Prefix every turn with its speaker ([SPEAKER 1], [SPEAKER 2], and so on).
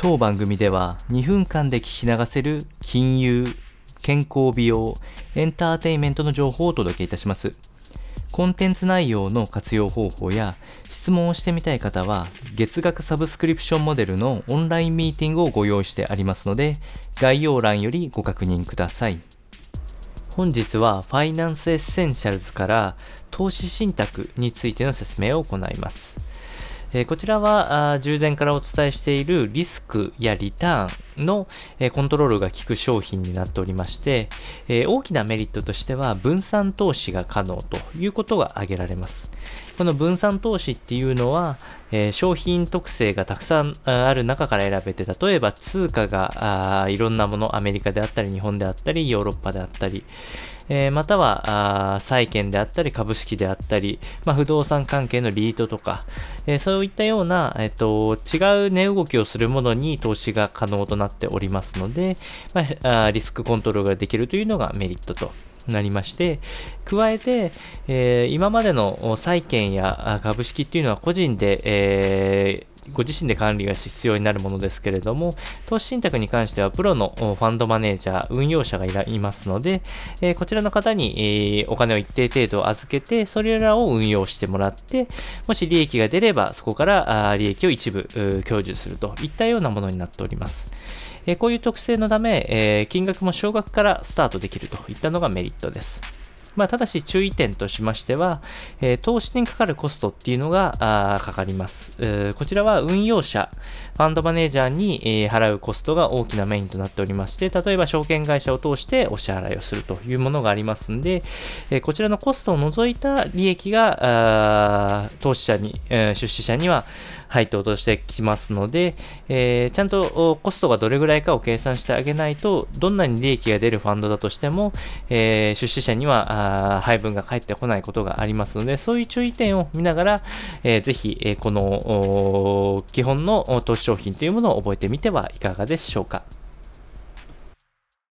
[SPEAKER 1] 当番組では2分間で聞き流せる金融、健康美容、エンターテインメントの情報をお届けいたします。コンテンツ内容の活用方法や質問をしてみたい方は月額サブスクリプションモデルのオンラインミーティングをご用意してありますので概要欄よりご確認ください。本日はファイナンスエッセンシャルズから投資信託についての説明を行います。え、こちらは従前からお伝えしているリスクやリターンの、え、コントロールが効く商品になっておりまして、え、大きなメリットとしては分散投資が可能ということが挙げられます。この分散投資っていうのは、え商品特性がたくさんある中から選べて、例えば通貨がいろんなもの、アメリカであったり、日本であったり、ヨーロッパであったり、えー、またはあ債券であったり株式であったり、まあ、不動産関係のリートとか、えー、そういったような、えーと、違う値動きをするものに投資が可能となっておりますので、まあ、リスクコントロールができるというのがメリットとなりまして、加えて、えー、今までの債券や株式っていうのは個人で、えーご自身で管理が必要になるものですけれども、投資信託に関してはプロのファンドマネージャー、運用者がいますので、え、こちらの方に、えー、お金を一定程度預けて、それらを運用してもらって、もし利益が出れば、そこからあ利益を一部享受するといったようなものになっております。え、こういう特性のため、え金額も少額からスタートできるといったのがメリットです。まあ、ただし注意点としましては、えー、投資にかかるコストっていうのがかかります、えー、こちらは運用者、ファンドマネージャーに、えー、払うコストが大きなメインとなっておりまして、例えば証券会社を通してお支払いをするというものがありますんで、えこちらのコストを除いた利益が投資者に、え出資者には配当としてきますので、え、ちゃんとコストがどれぐらいかを計算してあげないと、どんなに利益が出るファンドだとしても、え、出資者には配分が返ってこないことがありますので、そういう注意点を見ながら、えー、ぜひ、えこの基本の投資商品というものを覚えてみてはいかがでしょうか。